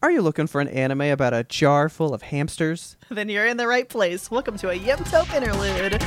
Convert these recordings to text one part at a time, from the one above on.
Are you looking for an anime about a jar full of hamsters? Then you're in the right place. Welcome to a Yemtope interlude.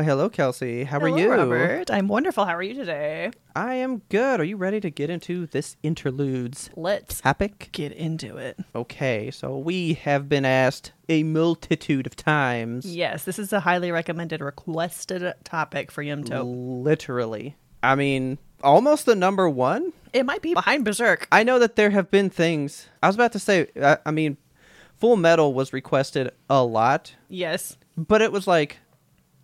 Well, hello, Kelsey. How Hello, are you? Robert? I'm wonderful. How are you today? I am good. Are you ready to get into this interludes Let's topic? get into it. Okay, so we have been asked a multitude of times. Yes, this is a highly recommended, requested topic for Yemtope. Literally. I mean, almost the number one. It might be behind Berserk. I know that there have been things. I was about to say, I, I mean, Full Metal was requested a lot, Yes. but it was like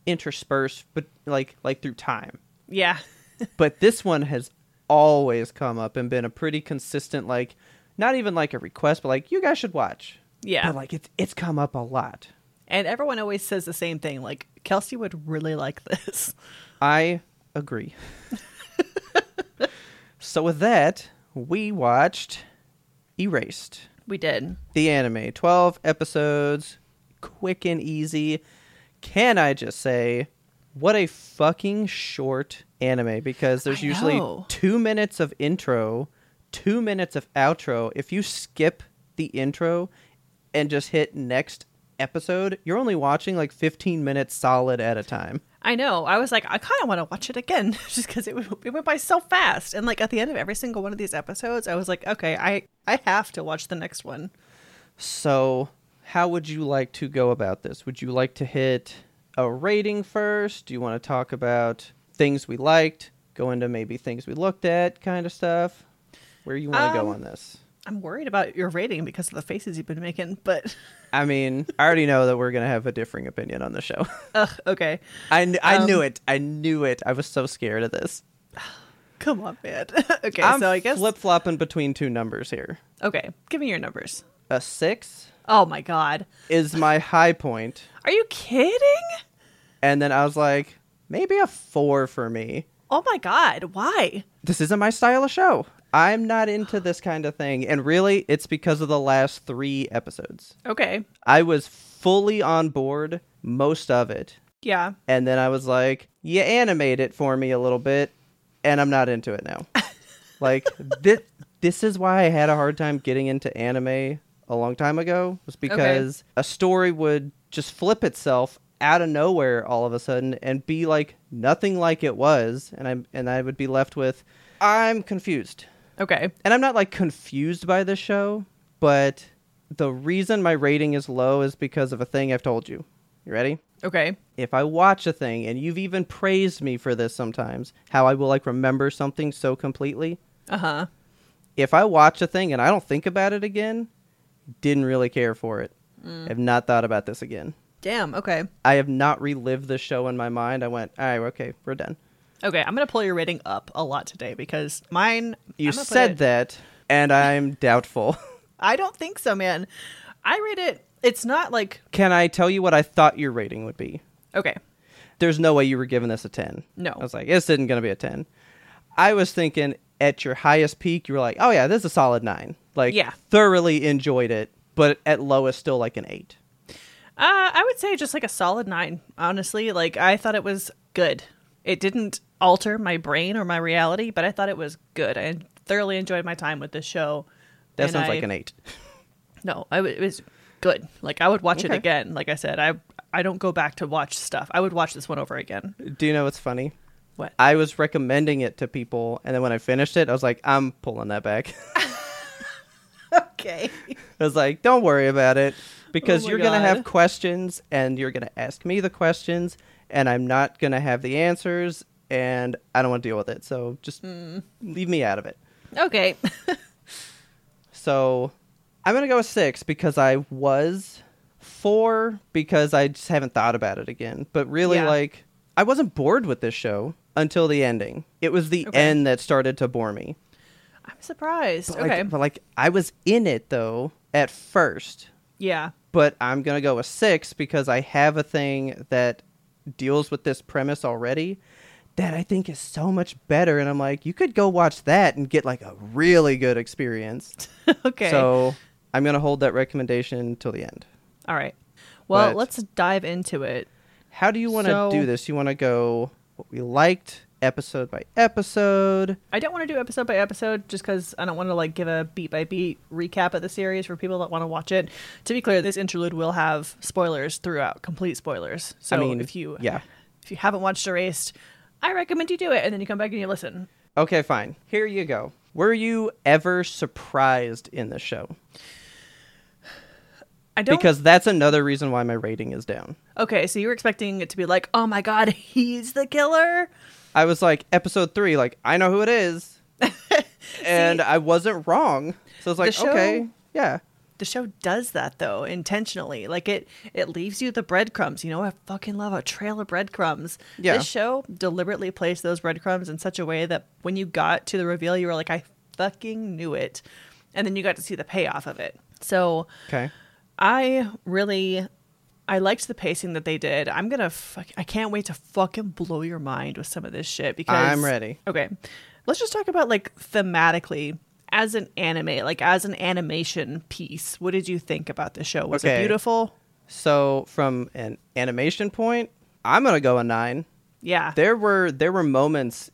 interspersed, but like like through time. Yeah. but this one has always come up and been a pretty consistent like not even like a request but like you guys should watch Yeah. but like it's it's come up a lot And everyone always says the same thing. Like, Kelsey would really like this. i agree so with that we watched erased We did. the anime 12 episodes quick and easy can i just say what a fucking short anime because there's I usually know. two minutes of intro two minutes of outro if you skip the intro and just hit next episode you're only watching like 15 minutes solid at a time I know. I was like, I kind of want to watch it again just because it, it went by so fast. And like at the end of every single one of these episodes, I was like, okay, I, I have to watch the next one. So, how would you like to go about this? Would you like to hit a rating first? Do you want to talk about things we liked, go into maybe things we looked at, kind of stuff? Where you want to go Um, on this? I'm worried about your rating because of the faces you've been making, but I mean, I already know that we're gonna have a differing opinion on the show. ugh, okay. I, kn- I Um, knew it. I knew it. I was so scared of this. Come on, man. okay, I'm so I guess flip flopping between two numbers here. Okay, give me your numbers. A six Oh my god. is my high point, Are you kidding? and then I was like, maybe a four for me. Oh my god. Why? this isn't my style of show. I'm not into this kind of thing. And really, it's because of the last three episodes. Okay. I was fully on board most of it. Yeah. And then I was like, you animate it for me a little bit. And I'm not into it now. like, this, this is why I had a hard time getting into anime a long time ago, was because a story would just flip itself out of nowhere all of a sudden and be like nothing like it was and I'm and I would be left with I'm confused Okay. and I'm not like confused by this show, but the reason my rating is low is because of a thing I've told you. You ready? Okay. If I watch a thing and you've even praised me for this sometimes, how I will like remember something so completely. Uh-huh. If I watch a thing and I don't think about it again, didn't really care for it. Mm. I have not thought about this again. Damn. Okay. I have not relived the show in my mind. I went, all right, okay, we're done. Okay, I'm gonna pull your rating up a lot today because mine. You gonna said it- that, and I'm doubtful. I don't think so, man. I rate it. It's not like Can I tell you what I thought your rating would be? okay. there's no way you were giving this a 10. No. I was like, this isn't going to be a 10. I was thinking at your highest peak, you were like, oh, yeah, this is a solid 9. Like, Yeah. thoroughly enjoyed it, but at lowest, still like an 8. Uh, I would say just like a solid nine. Honestly, like I thought it was good. It didn't alter my brain or my reality, but I thought it was good. I thoroughly enjoyed my time with this show. That sounds I- like an 8. No, I w- it was good. Like I would watch it again. Like I said, I I don't go back to watch stuff. I would watch this one over again. Do you know what's funny? What? I was recommending it to people, and then when I finished it, I was like, I'm pulling that back. okay. I was like, don't worry about it because Oh you're going to have questions and you're going to ask me the questions and I'm not going to have the answers and I don't want to deal with it. So just Hmm. leave me out of it. Okay. So I'm gonna go with six because I was four because I just haven't thought about it again. But really, Yeah. like, I wasn't bored with this show until the ending. It was the Okay. end that started to bore me. I'm surprised. But, like- okay. but like, I was in it though at first. yeah. But I'm gonna go with six because I have a thing that deals with this premise already that I think is so much better. And I'm like, you could go watch that and get like a really good experience. okay. So I'm gonna hold that recommendation till the end. All right. Well, But- let's dive into it. How do you want to So- do this? You want to go what we liked episode by episode? I don't want to do episode by episode just because I don't want to like give a beat by beat recap of the series for people that want to watch it. To be clear, this interlude will have spoilers throughout, complete spoilers. So I mean, if you yeah. if you haven't watched Erased, I recommend you do it, and then you come back and you listen. Okay, fine. Here you go. Were you ever surprised in the show? I don't Because that's another reason why my rating is down. Okay, so you were expecting it to be like, oh my god, he's the killer. I was like, episode three, like, I know who it is. and I wasn't wrong. So it's like, show- okay, yeah. The show does that though intentionally. Like it, it leaves you the breadcrumbs. You know, I fucking love a trail of breadcrumbs. Yeah. This show deliberately placed those breadcrumbs in such a way that when you got to the reveal, you were like, I fucking knew it, and then you got to see the payoff of it. So Okay. I really I liked the pacing that they did. I'm gonna fuck, I can't wait to fucking blow your mind with some of this shit because I'm ready. Okay, let's just talk about like thematically as an anime, like as an animation piece. What did you think about the show? Was it beautiful? So from an animation point, I'm gonna go a nine. Yeah, there were there were moments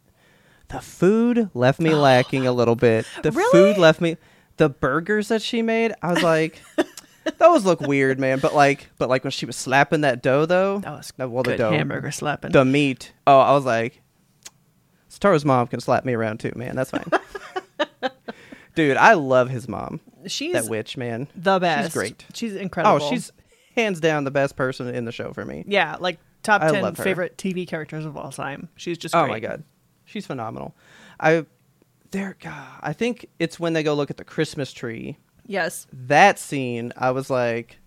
the food left me lacking a little bit the Really? food left me the burgers that she made i was like those look weird man but like but like when she was slapping that dough though that was no, well the good dough hamburger slapping. the meat oh i was like Satoru's mom can slap me around too man that's fine dude i love his mom she's that witch man the best. She's great. She's oh, incredible. oh she's hands down the best person in the show for me yeah, like top I ten favorite TV characters of all time. She's just Oh my god, she's phenomenal. I there, God, I think it's when they go look at the Christmas tree. Yes, That scene, I was like,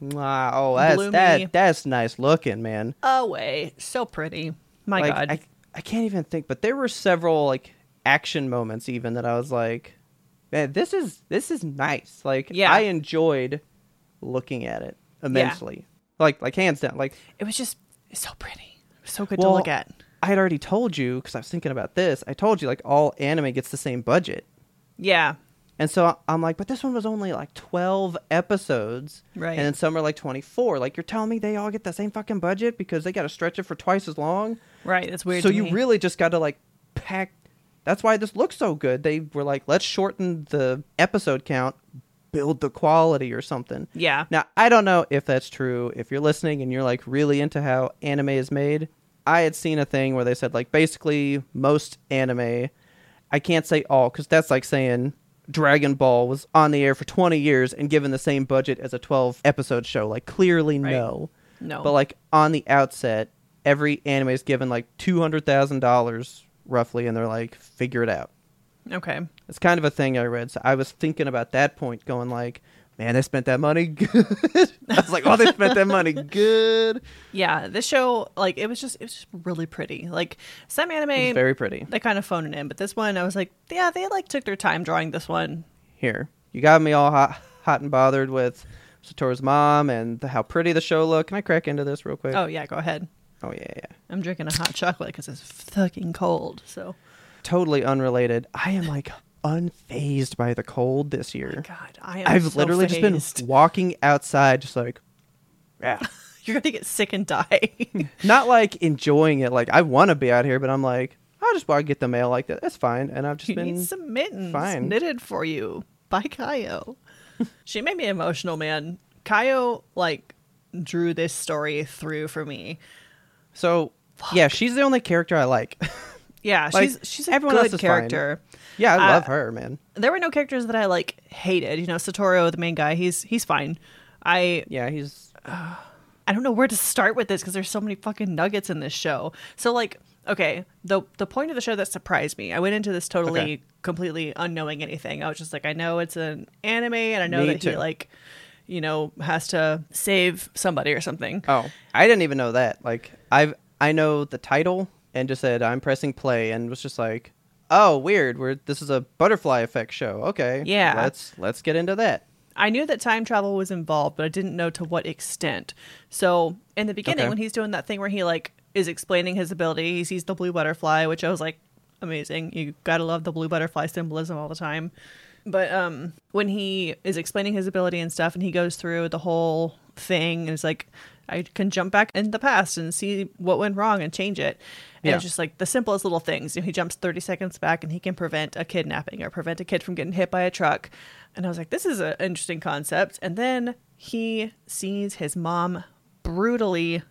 wow, oh, that's Bloomy. that that's nice looking, man. away, so pretty. My like, god, I I can't even think, but there were several like action moments even that I was like, man, this is this is nice. Like, Yeah. I enjoyed looking at it immensely. Like like hands down, like it was just so pretty, so good Well, to look at. I had already told you because I was thinking about this. I told you like all anime gets the same budget. Yeah, And so I'm like, but this one was only like 12 episodes. Right. And then some are like 24. Like, you're telling me they all get the same fucking budget because they got to stretch it for twice as long? right. That's weird. so you me. really just got to like pack. That's why this looks so good. They were like, let's shorten the episode count, build the quality or something. yeah, Now, I don't know if that's true. If you're listening and you're like really into how anime is made, I had seen a thing where they said like basically most anime, I can't say all because that's like saying Dragon Ball was on the air for 20 years and given the same budget as a 12 episode show. Like clearly Right. no. no, But like on the outset, every anime is given like $200,000 roughly and they're like figure it out. okay, It's kind of a thing I read. So I was thinking about that point, going like, man, they spent that money good. I was like, oh, they spent that money good. yeah. This show, like, it was just, it was just really pretty. Like some anime, very pretty. they kind of phone it in, but this one, I was like, yeah, they like took their time drawing this one. Here, you got me all hot, hot and bothered with Satoru's mom and the, how pretty the show looked. Can I crack into this real quick? Oh yeah, go ahead. Oh, yeah, yeah. I'm drinking a hot chocolate because it's fucking cold. So, Totally unrelated. I am like unfazed by the cold this oh year. God, I am. I've so literally just been walking outside, just like, yeah. You're gonna get sick and die. Not like enjoying it. Like I want to be out here, but I'm like, I'll just walk get the mail like that. That's fine. And I've just you been need some mittens fine. knitted for you by Kayo. she made me emotional, man. Kayo like drew this story through for me. So yeah, she's the only character I like. Yeah, Like, she's she's a everyone else good fine. character. Yeah, I Uh, love her, man. There were no characters that I like hated. You know, Satoru, the main guy, he's he's fine. I Yeah, he's I don't know where to start with this because there's so many fucking nuggets in this show. So like, okay, the the point of the show that surprised me, I went into this totally Okay. completely unknowing anything. I was just like, I know it's an anime, and I know Me that he like, you know, has to save somebody or something. Oh, I didn't even know that. Like I've I know the title and just said I'm pressing play and was just like, oh, weird. We're this is a butterfly effect show. Okay, Yeah. Let's let's get into that. I knew that time travel was involved, but I didn't know to what extent. So in the beginning, Okay. when he's doing that thing where he like is explaining his ability, he sees the blue butterfly, which I was like, amazing. You gotta love the blue butterfly symbolism all the time. But um, when he is explaining his ability and stuff, and he goes through the whole thing, and it's like, I can jump back in the past and see what went wrong and change it. And Yeah. it's just like the simplest little things. You know, he jumps 30 seconds back and he can prevent a kidnapping or prevent a kid from getting hit by a truck. And I was like, this is an interesting concept. And then he sees his mom brutally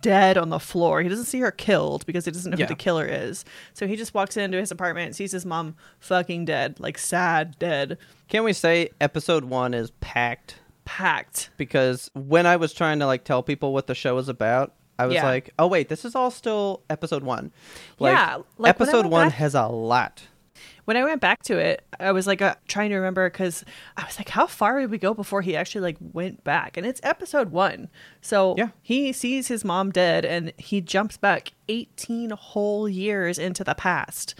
dead on the floor. He doesn't see her killed because he doesn't know Yeah. who the killer is. So he just walks into his apartment, sees his mom fucking dead, like sad, dead, Can we say episode one is packed? Packed. Because when I was trying to like tell people what the show was about, I was Yeah. like, oh wait, this is all still episode one. Like, Yeah, like, when I episode went one back- has a lot. when I went back to it, I was like uh, trying to remember because I was like, how far did we go before he actually like went back? And it's episode one, so Yeah. he sees his mom dead and he jumps back eighteen whole years into the past,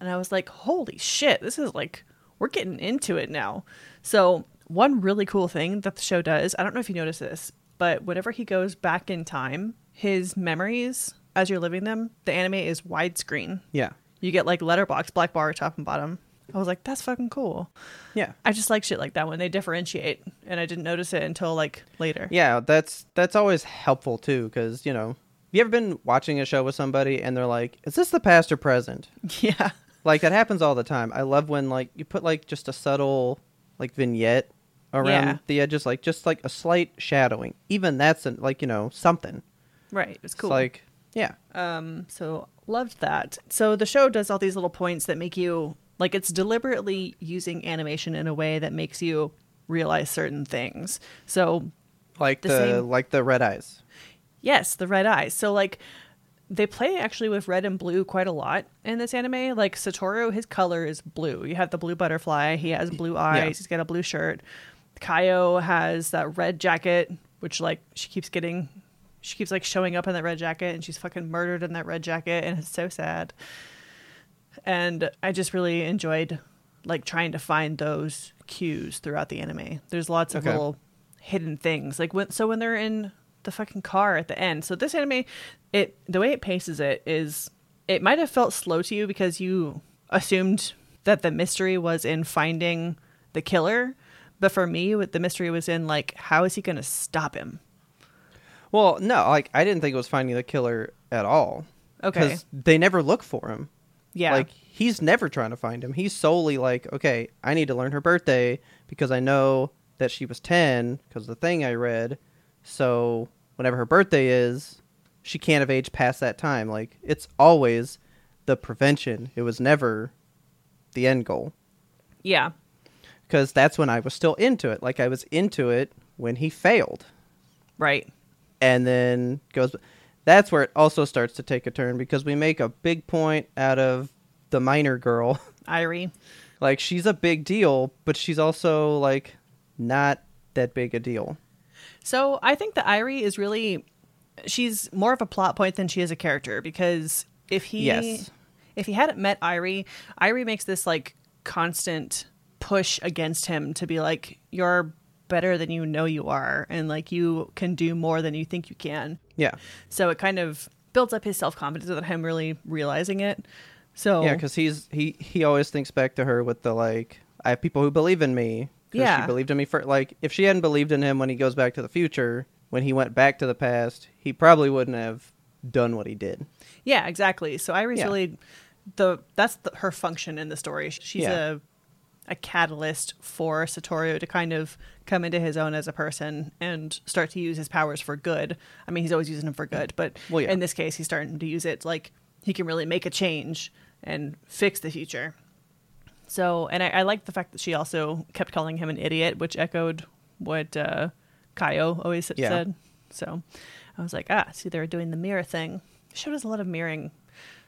and I was like, holy shit, this is like we're getting into it now. So one really cool thing that the show does, I don't know if you notice this, but whenever he goes back in time, his memories as you're living them, the anime is widescreen. Yeah, You get like letterbox, black bar, top and bottom. I was like, that's fucking cool. yeah, I just like shit like that when they differentiate, and I didn't notice it until like later. yeah. That's that's always helpful too, because you know, you ever been watching a show with somebody and they're like, "Is this the past or present?" Yeah. Like that happens all the time. I love when like you put like just a subtle like vignette around Yeah. the edges, like just like a slight shadowing. Even that's an, like you know something. Right. It was It's cool. like yeah, um, so loved that. So the show does all these little points that make you like it's deliberately using animation in a way that makes you realize certain things. So like The the, same- like the red eyes. Yes, the red eyes. So like they play actually with red and blue quite a lot in this anime. Like Satoru, his color is blue. You have the blue butterfly. He has blue eyes. He's got a blue shirt. Kayo has that red jacket, which like she keeps getting, she keeps like showing up in that red jacket, and she's fucking murdered in that red jacket, and it's so sad. And I just really enjoyed like trying to find those cues throughout the anime. There's lots of Okay. little hidden things. Like when so when they're in the fucking car at the end. So this anime, it the way it paces it is it might have felt slow to you because you assumed that the mystery was in finding the killer, but for me, the mystery was in like how is he going to stop him? Well, no, like I didn't think it was finding the killer at all. Okay. Because they never look for him. Yeah. Like he's never trying to find him. He's solely like, okay, I need to learn her birthday because I know that she was 10 because the thing I read. So whenever her birthday is, she can't have aged past that time. Like it's always the prevention. It was never the end goal yeah. Because that's when I was still into it. Like I was into it when he failed Right. and then goes that's where it also starts to take a turn because we make a big point out of the minor girl Airi. like she's a big deal but she's also like not that big a deal So I think that Airi is really she's more of a plot point than she is a character because if he Yes. if he hadn't met Airi, Airi makes this like constant push against him to be like you're better than you know you are and like you can do more than you think you can. yeah So it kind of builds up his self-confidence without him really realizing it. So yeah because he's he he always thinks back to her with the like i have people who believe in me Yeah. she believed in me for like if she hadn't believed in him when he goes back to the future when he went back to the past he probably wouldn't have done what he did Yeah, exactly. So Airi's Yeah. really the that's the, her function in the story. She's Yeah. a a catalyst for Satoru to kind of come into his own as a person and start to use his powers for good. I mean, he's always using them for good, but Well, yeah. in this case, he's starting to use it like he can really make a change and fix the future. So, and I, I like the fact that she also kept calling him an idiot, which echoed what uh, Kayo always Yeah. said. So I was like, ah, see, they're doing the mirror thing. The show does a lot of mirroring.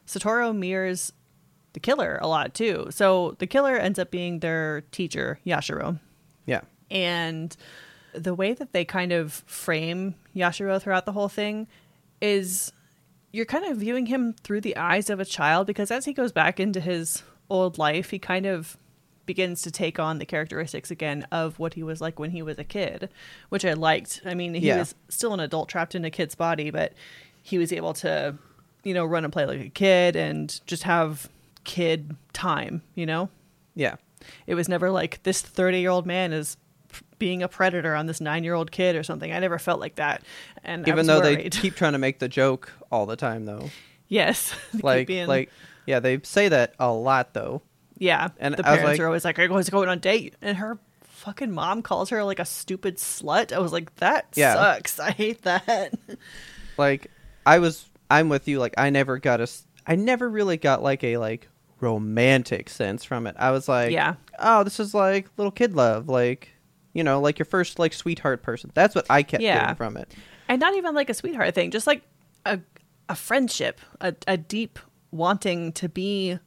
Satoru mirrors the killer a lot too. So the killer ends up being their teacher, Yashiro. Yeah. And the way that they kind of frame Yashiro throughout the whole thing is you're kind of viewing him through the eyes of a child because as he goes back into his old life, he kind of begins to take on the characteristics again of what he was like when he was a kid, which I liked. I mean, he Yeah. was still an adult trapped in a kid's body, but he was able to, you know, run and play like a kid and just have kid time, you know? Yeah. It was never like this 30 year old man is being a predator on this nine year old kid or something. I never felt like that. And Even was though they keep trying to make the joke all the time, though. yes, Like, being- like, yeah, they say that a lot, though. yeah. and the I was parents like- are always like, "Are you guys going on a date?" And her fucking mom calls her like a stupid slut. I was like, "That Yeah. sucks. I hate that." Like, I was, I'm with you. Like, I never got a, I never really got like a like romantic sense from it. I was like, Yeah. oh, this is like little kid love, like, you know, like your first like sweetheart person. That's what I kept Yeah. getting from it. and not even like a sweetheart thing, just like a a friendship, a, a deep wanting to be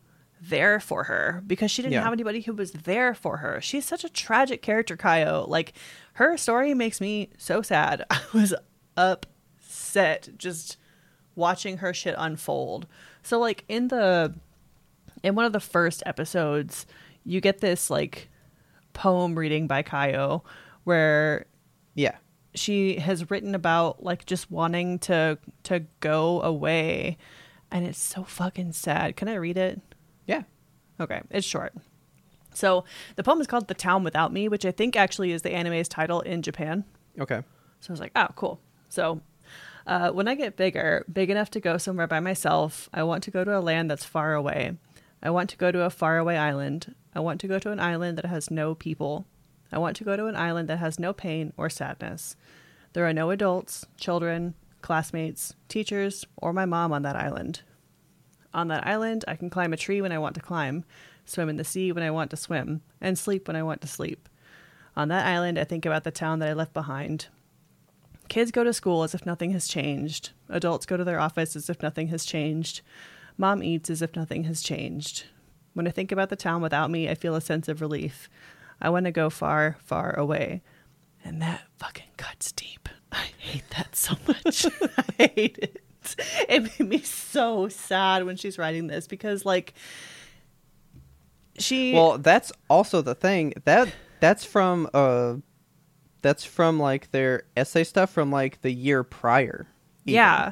there for her because she didn't Yeah. have anybody who was there for her. She's such a tragic character, Kayo. Like her story makes me so sad. I was upset just watching her shit unfold. So like in the in one of the first episodes, you get this like poem reading by Kayo where Yeah. she has written about like just wanting to to go away and it's so fucking sad. Can I read it? Yeah. Okay, it's short. So, the poem is called The Town Without Me, which I think actually is the anime's title in Japan. Okay. So I was like, oh, cool. So uh, when I get bigger, big enough to go somewhere by myself, I want to go to a land that's far away. I want to go to a faraway island. I want to go to an island that has no people. I want to go to an island that has no pain or sadness. There are no adults, children, classmates, teachers, or my mom on that island. On that island, I can climb a tree when I want to climb, swim in the sea when I want to swim, and sleep when I want to sleep. On that island, I think about the town that I left behind. Kids go to school as if nothing has changed. Adults go to their office as if nothing has changed. Mom eats as if nothing has changed. When I think about the town without me, I feel a sense of relief. I want to go far, far away. And that fucking cuts deep. I hate that so much. I hate it. It made me so sad when she's writing this because, like, she. Well, that's also the thing. That that's from uh that's from like their essay stuff from like the year prior. even. Yeah.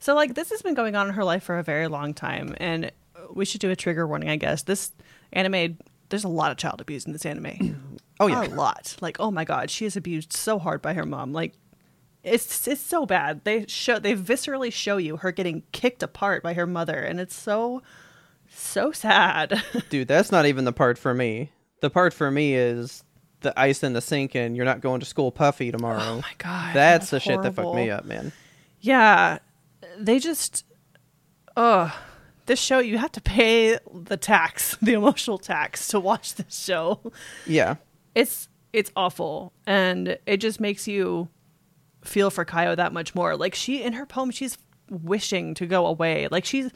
So like this has been going on in her life for a very long time and we should do a trigger warning, I guess. This anime there's a lot of child abuse in this anime. Oh, yeah. A lot. Like, oh my god, she is abused so hard by her mom. Like it's it's so bad. They show they viscerally show you her getting kicked apart by her mother and it's so so sad. Dude, that's not even the part for me. The part for me is the ice in the sink and you're not going to school puffy tomorrow. Oh my God, That's that's the shit that fucked me up, man. Yeah, they just, oh, this show you have to pay the tax, the emotional tax to watch this show. Yeah. It's it's awful, and it just makes you feel for Kayo that much more. Like she in her poem, she's wishing to go away. Like she's,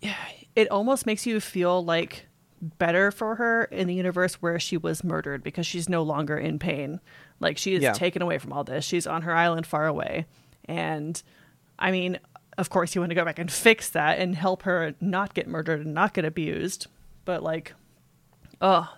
yeah, it almost makes you feel like better for her in the universe where she was murdered because she's no longer in pain. Like she is Yeah. taken away from all this. She's on her island far away. And I mean, of course you want to go back and fix that and help her not get murdered and not get abused. But like oh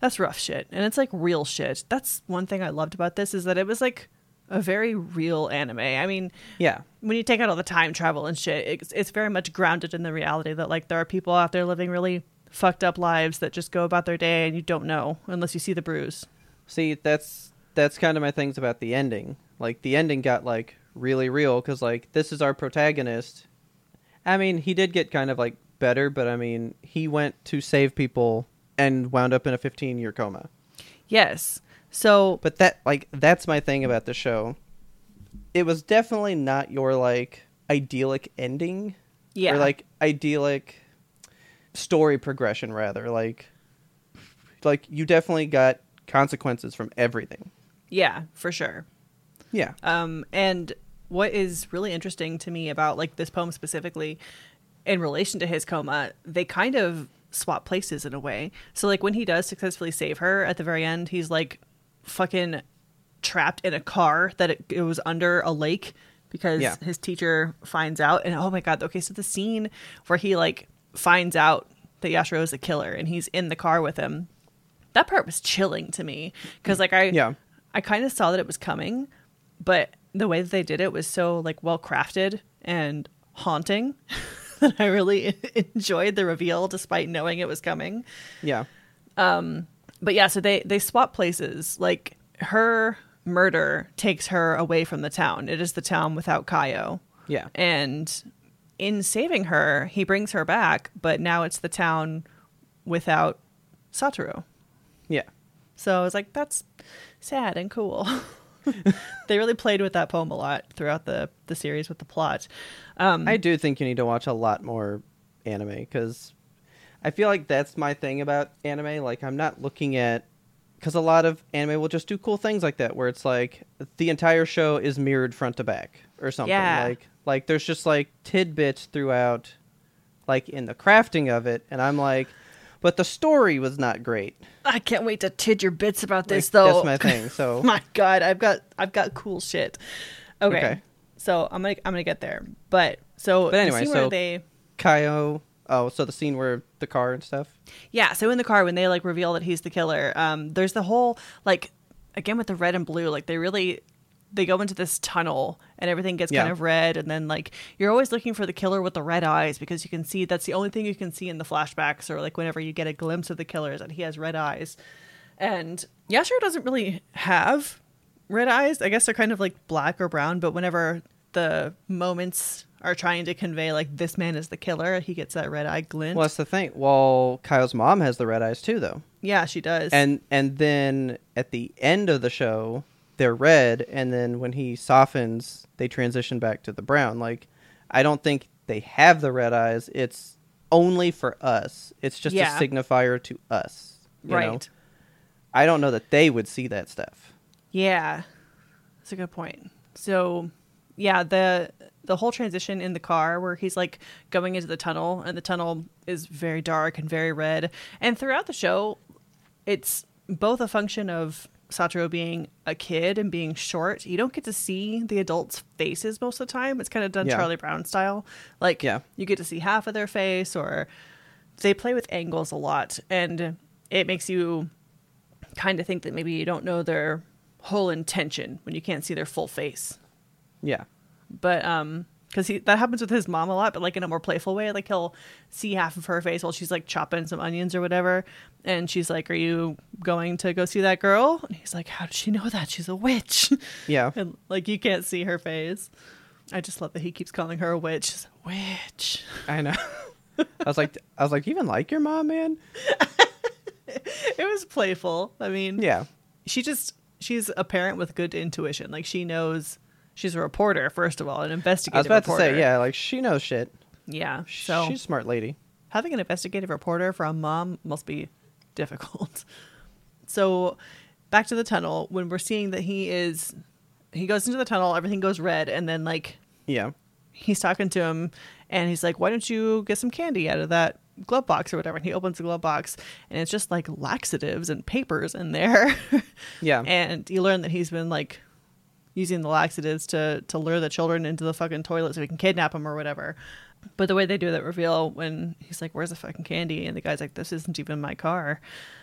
that's rough shit. And it's like real shit. That's one thing I loved about this is that it was like a very real anime. I mean, Yeah. when you take out all the time travel and shit, it's, it's very much grounded in the reality that like there are people out there living really fucked up lives that just go about their day and you don't know unless you see the bruise. See, that's that's kind of my things about the ending. Like the ending got like really real cuz like this is our protagonist. I mean, he did get kind of like better, but I mean, he went to save people and wound up in a 15-year coma. Yes. So But that like that's my thing about the show. It was definitely not your like idyllic ending yeah, or like idyllic story progression rather like like you definitely got consequences from everything. yeah, for sure. Yeah. Um, and what is really interesting to me about like this poem specifically in relation to his coma, they kind of swap places in a way. So like when he does successfully save her at the very end, he's like fucking trapped in a car that it, it was under a lake because Yeah. his teacher finds out and oh my god okay so the scene where he like finds out that Yashiro is a killer and he's in the car with him that part was chilling to me because like I Yeah. I kind of saw that it was coming but the way that they did it was so like well crafted and haunting that I really enjoyed the reveal despite knowing it was coming Yeah. Um but yeah, so they they swap places. Like her murder takes her away from the town. It is the town without Kayo. Yeah. And in saving her, he brings her back, but now it's the town without Satoru. Yeah. So I was like, that's sad and cool. they really played with that poem a lot throughout the the series with the plot. Um, I do think you need to watch a lot more anime because I feel like that's my thing about anime. Like, I'm not looking at because a lot of anime will just do cool things like that, where it's like the entire show is mirrored front to back or something. Yeah. Like, like there's just like tidbits throughout, like in the crafting of it, and I'm like, but the story was not great. I can't wait to tid your bits about this Like, though. That's my thing. So my god i've got i've got cool shit okay, Okay. so i'm gonna i'm gonna get there but so But anyway, the so- they Kayo. Oh, so the scene where the car and stuff. yeah so in the car when they like reveal that he's the killer um there's the whole like again with the red and blue like they really they go into this tunnel and everything gets kind of red and then like you're always looking for the killer with the red eyes because you can see that's the only thing you can see in the flashbacks or like whenever you get a glimpse of the killer is that he has red eyes and Yashiro doesn't really have red eyes. I guess they're kind of like black or brown, but whenever the moments are trying to convey like this man is the killer, he gets that red eye glint. Well, that's the thing. Well, Kayo's mom has the red eyes too, though. yeah, she does. and and then at the end of the show they're red and then when he softens they transition back to the brown like i don't think they have the red eyes it's only for us it's just Yeah. a signifier to us you right. know? i don't know that they would see that stuff Yeah. That's a good point. So, yeah, the the whole transition in the car where he's like going into the tunnel and the tunnel is very dark and very red. And throughout the show, it's both a function of Satoru being a kid and being short. You don't get to see the adults' faces most of the time. It's kind of done Yeah. Charlie Brown style. Like Yeah. you get to see half of their face or they play with angles a lot and it makes you kind of think that maybe you don't know their whole intention when you can't see their full face. yeah But um because he that happens with his mom a lot, but like in a more playful way. Like he'll see half of her face while she's like chopping some onions or whatever, and she's like, "Are you going to go see that girl?" And he's like, "How does she know that? She's a witch." yeah and like you can't see her face. I just love that he keeps calling her a witch. She's a witch. i know i was like i was like you even like your mom man It was playful. I mean, yeah she just she's a parent with good intuition. Like she knows she's a reporter first of all, an investigative. Reporter. I was about reporter. to say yeah like she knows shit yeah. So she's a smart lady having an investigative reporter for a mom must be difficult. So back to the tunnel when we're seeing that he is he goes into the tunnel, everything goes red, and then like yeah he's talking to him and he's like, Why don't you get some candy out of that glove box or whatever? And he opens the glove box and it's just like laxatives and papers in there. yeah and you learn that he's been like using the laxatives to to lure the children into the fucking toilet so we can kidnap them or whatever. But the way they do that reveal when he's like, "Where's the fucking candy?" and the guy's like, "This isn't even my car,"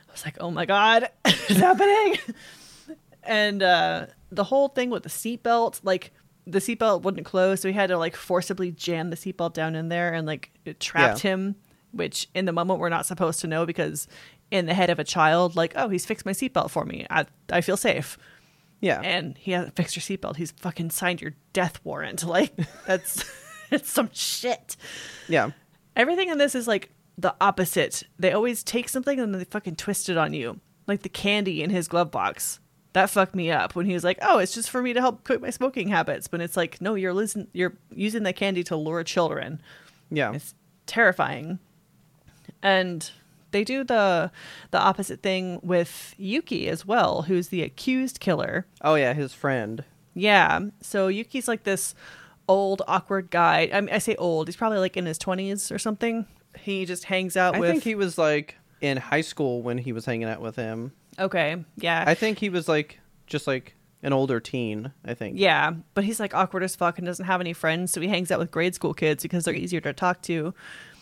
I was like, "Oh my god, it's happening!" and uh, the whole thing with the seatbelt, like the seatbelt wouldn't close, so he had to like forcibly jam the seatbelt down in there, and like it trapped Yeah. him. Which in the moment we're not supposed to know because in the head of a child, like, "Oh, he's fixed my seatbelt for me. I I feel safe." Yeah and he hasn't fixed your seatbelt. He's fucking signed your death warrant. Like that's it's some shit. yeah Everything in this is like the opposite. They always take something and then they fucking twist it on you. Like the candy in his glove box. That fucked me up when he was like, "Oh, it's just for me to help quit my smoking habits." But it's like, no, you're losing, you're using that candy to lure children. yeah It's terrifying. And they do the the opposite thing with Yuki as well, who's the accused killer. oh yeah his friend Yeah. So Yuki's like this old awkward guy. I mean, I say old. He's probably like in his twenties or something. He just hangs out I with. think he was like in high school when he was hanging out with him. okay, yeah, I think he was like just like an older teen. I think. yeah, but he's like awkward as fuck and doesn't have any friends, so he hangs out with grade school kids because they're easier to talk to.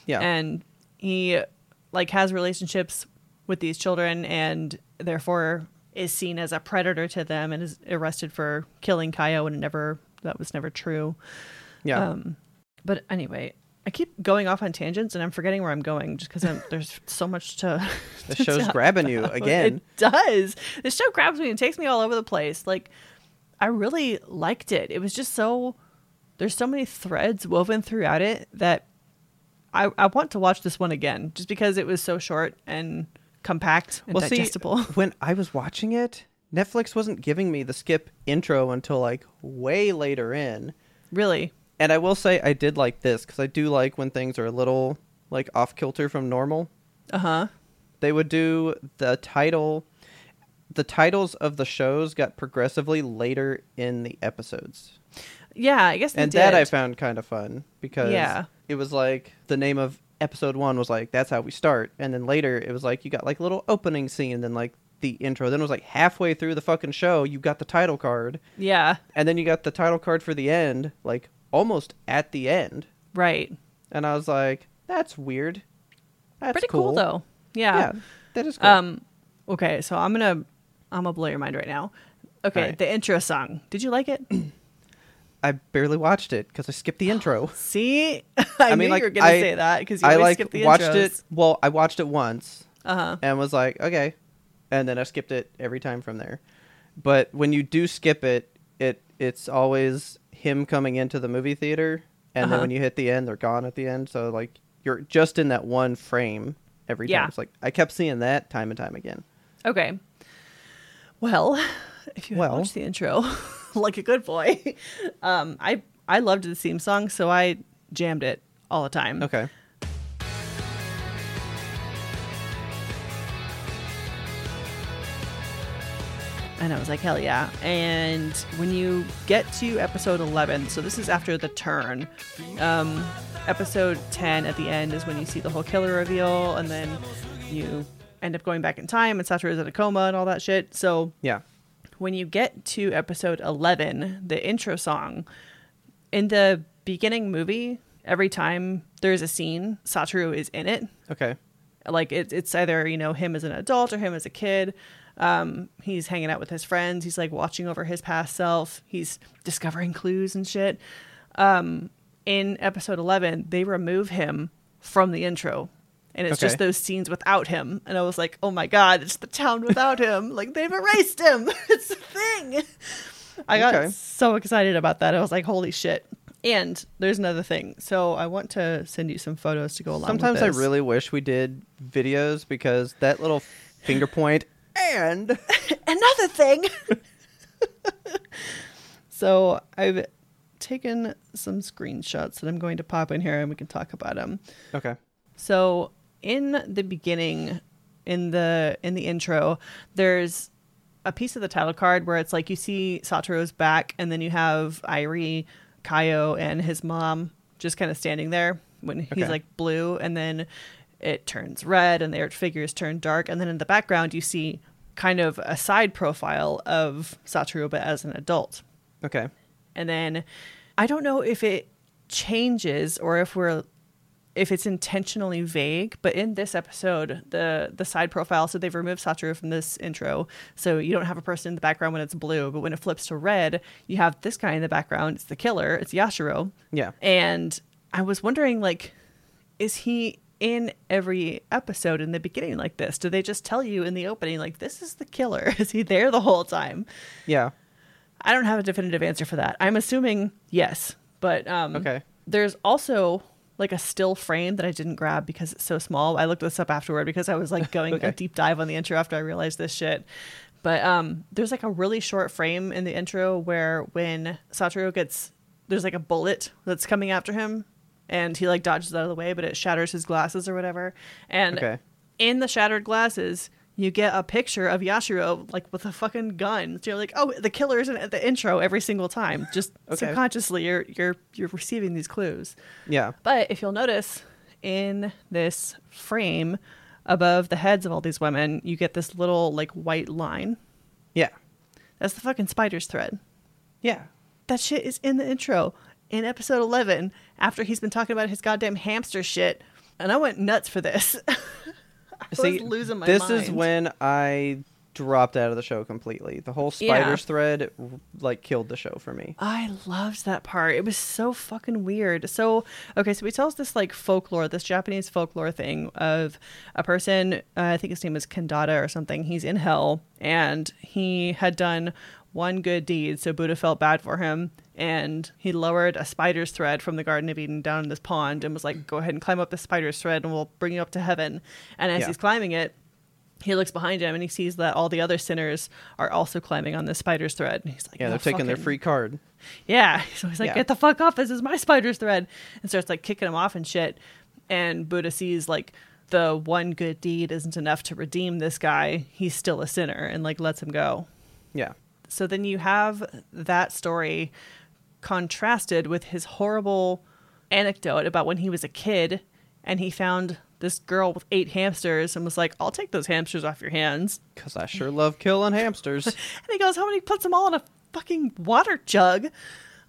Yeah. and he like has relationships with these children and therefore is seen as a predator to them and is arrested for killing Kayo and never that was never true. yeah. Um, but anyway, I keep going off on tangents and I'm forgetting where I'm going just because there's so much to. the to show's grabbing you again. It does. The show grabs me and takes me all over the place. Like, I really liked it. It was just so. There's so many threads woven throughout it that I I want to watch this one again just because it was so short and compact and well, digestible. see, when I was watching it, Netflix wasn't giving me the skip intro until like way later in. really. And I will say I did like this because I do like when things are a little like off kilter from normal. Uh huh. They would do the title. The titles of the shows got progressively later in the episodes. Yeah, I guess they and that I found kind of fun because Yeah. it was like the name of episode one was like that's how we start, and then later it was like you got like a little opening scene, and then like the intro. Then it was like halfway through the fucking show, you got the title card, Yeah. and then you got the title card for the end, like almost at the end, Right. and I was like, that's weird. That's Pretty cool. though. Yeah, that is cool. Um, okay, so I'm gonna I'm gonna blow your mind right now. Okay, Alright. the intro song. Did you like it? I barely watched it because I skipped the intro. See, I, mean, knew like, you were gonna I- say that because you I always like watched intros. it. Well, I watched it once. Uh huh. and was like, okay. And then I skipped it every time from there. But when you do skip it, it it's always him coming into the movie theater, and then Uh-huh. when you hit the end, they're gone at the end. So like you're just in that one frame every time. Yeah. It's like I kept seeing that time and time again. Okay. Well, if you Well. watch the intro like a good boy, um, I I loved the theme song, so I jammed it all the time. Okay. And I was like, hell yeah. And when you get to episode 11, so this is after the turn, um, episode 10 at the end is when you see the whole killer reveal, and then you end up going back in time, and Satoru's in a coma and all that shit. So Yeah. When you get to episode 11, the intro song, in the beginning movie, every time there's a scene, Satoru is in it. Okay. like it, it's either you know him as an adult or him as a kid. Um he's hanging out with his friends. He's like watching over his past self. He's discovering clues and shit. Um in episode 11 they remove him from the intro and it's just those scenes without him. And i was like oh my god it's the town without him. Like they've erased him. It's a thing. I got Okay. so excited about that. I was like holy shit. And there's another thing. So i want to send you some photos to go along with Sometimes I really wish we did videos because that little finger point and another thing. so I've taken some screenshots that I'm going to pop in here and we can talk about them. okay. So in the beginning, in the in the intro, there's a piece of the title card where it's like you see Satoru's back, and then you have Airi, Kayo, and his mom just kind of standing there when he's Okay. like blue, and then it turns red, and their figures turn dark, and then in the background you see kind of a side profile of Satoru, but as an adult. Okay. And then I don't know if it changes or if we're if it's intentionally vague, but in this episode, the the side profile, so they've removed Satoru from this intro, so you don't have a person in the background when it's blue, but when it flips to red, you have this guy in the background. It's the killer. It's Yashiro. Yeah. And I was wondering, like, is he in every episode in the beginning like this? Do they just tell you in the opening, like, this is the killer? Is he there the whole time? Yeah. I don't have a definitive answer for that. I'm assuming yes, but um, Okay. There's also like a still frame that I didn't grab because it's so small. I looked this up afterward because I was like going a deep dive on the intro after I realized this shit. But um, there's like a really short frame in the intro where when Satoru gets there's like a bullet that's coming after him, and he like dodges out of the way, but it shatters his glasses or whatever. And Okay. in the shattered glasses, you get a picture of Yashiro like with a fucking gun. So you're like, oh, the killer isn't at the intro every single time. Just Okay. subconsciously, you're you're you're receiving these clues. Yeah. But if you'll notice in this frame above the heads of all these women, you get this little like white line. Yeah. That's the fucking spider's thread. Yeah. That shit is in the intro in episode 11 after he's been talking about his goddamn hamster shit. And I went nuts for this. I See, was losing my this is when I dropped out of the show completely. The whole Yeah. spiders thread like killed the show for me. I loved that part. It was so fucking weird. So, okay, so he tells this like folklore, this Japanese folklore thing of a person, uh, I think his name is Kandata or something. He's in hell and he had done one good deed. So Buddha felt bad for him and he lowered a spider's thread from the Garden of Eden down in this pond and was like, go ahead and climb up the spider's thread and we'll bring you up to heaven. And as Yeah. he's climbing it, he looks behind him and he sees that all the other sinners are also climbing on the spider's thread. And he's like, Yeah, they're taking their free card. yeah. So he's like, Yeah. get the fuck off. This is my spider's thread. And starts like kicking him off and shit. And Buddha sees like the one good deed isn't enough to redeem this guy. He's still a sinner and like lets him go. Yeah. So then you have that story contrasted with his horrible anecdote about when he was a kid and he found this girl with eight hamsters and was like, I'll take those hamsters off your hands. Because I sure love killing hamsters. And he goes, How many puts them all in a fucking water jug?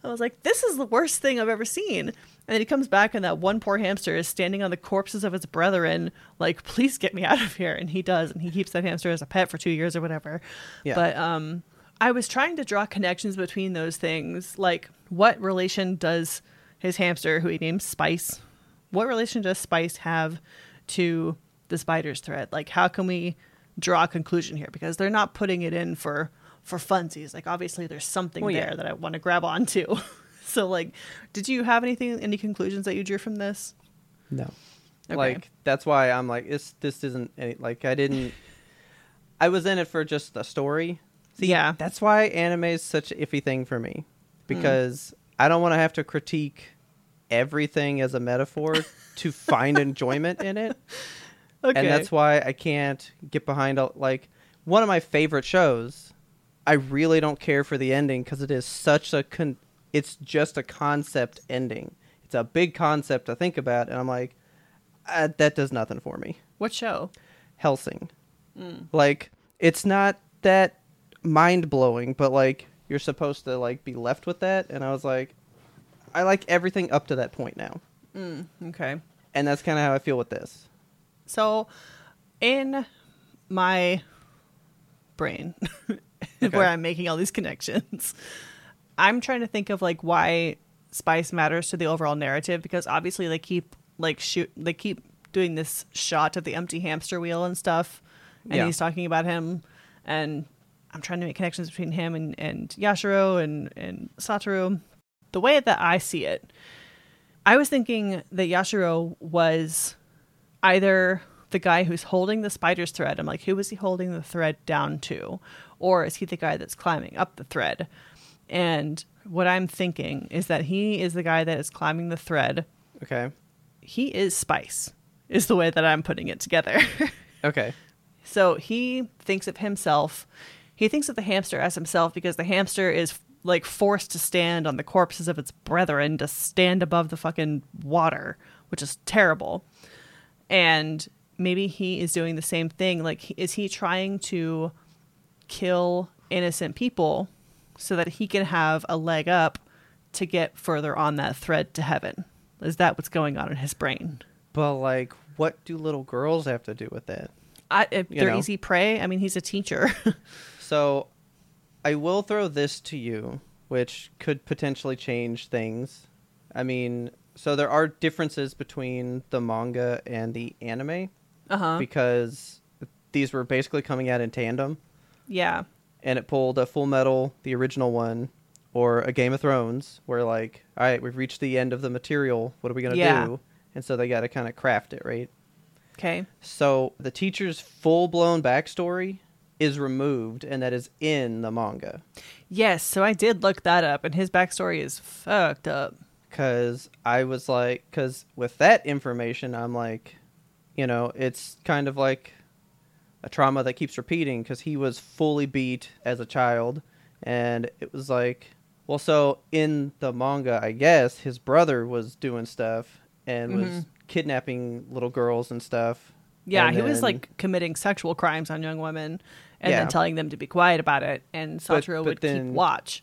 I was like, This is the worst thing I've ever seen. And then he comes back, and that one poor hamster is standing on the corpses of his brethren, like, Please get me out of here. And he does. And he keeps that hamster as a pet for two years or whatever. Yeah. But um, I was trying to draw connections between those things. Like, what relation does his hamster, who he names Spice, what relation does Spice have to the spider's thread? Like, how can we draw a conclusion here? Because they're not putting it in for for funsies. Like, obviously, there's something Well, yeah. there that I want to grab onto. so, like, did you have anything, any conclusions that you drew from this? No. Okay. Like that's why I'm like this. This isn't any, like I didn't. I was in it for just the story. See, Yeah. that's why anime is such an iffy thing for me because I don't want to have to critique everything as a metaphor to find enjoyment in it, Okay. and that's why I can't get behind a, like one of my favorite shows. I really don't care for the ending because it is such a con- it's just a concept ending. It's a big concept to think about, and I'm like, uh, that does nothing for me. what show? Hellsing, like it's not that mind blowing, but like you're supposed to like be left with that, and I was like, I like everything up to that point now, mm, Okay. and that's kind of how I feel with this. So, in my brain, Okay. where I'm making all these connections, I'm trying to think of like why spice matters to the overall narrative because obviously they keep like shoot they keep doing this shot of the empty hamster wheel and stuff, and Yeah. he's talking about him, and I'm trying to make connections between him and and Yashiro and and Satoru. The way that I see it, I was thinking that Yashiro was either the guy who's holding the spider's thread. I'm like, who is he holding the thread down to? Or is he the guy that's climbing up the thread? And what I'm thinking is that he is the guy that is climbing the thread. Okay, He is Spice, is the way that I'm putting it together. okay, So he thinks of himself. He thinks of the hamster as himself because the hamster is like forced to stand on the corpses of its brethren to stand above the fucking water, which is terrible. And maybe he is doing the same thing. Like, is he trying to kill innocent people so that he can have a leg up to get further on that thread to heaven? Is that what's going on in his brain? but like, what do little girls have to do with that? I, if they're know. easy prey. I mean, he's a teacher. So, I will throw this to you, which could potentially change things. I mean, so there are differences between the manga and the anime uh huh. because these were basically coming out in tandem, Yeah. and it pulled a Full Metal, the original one, or a Game of Thrones, where like, all right, we've reached the end of the material. What are we gonna Yeah. do? And so they got to kind of craft it, right? Okay. So the teacher's full blown backstory is removed, and that is in the manga. Yes. So I did look that up, and his backstory is fucked up. Because I was like, because with that information, I'm like, you know, it's kind of like a trauma that keeps repeating because he was fully beat as a child, and it was like, well, so in the manga, I guess his brother was doing stuff and was Mhm. kidnapping little girls and stuff. Yeah, And he was like committing sexual crimes on young women and Yeah. then telling them to be quiet about it. And Satoru but would then- keep watch.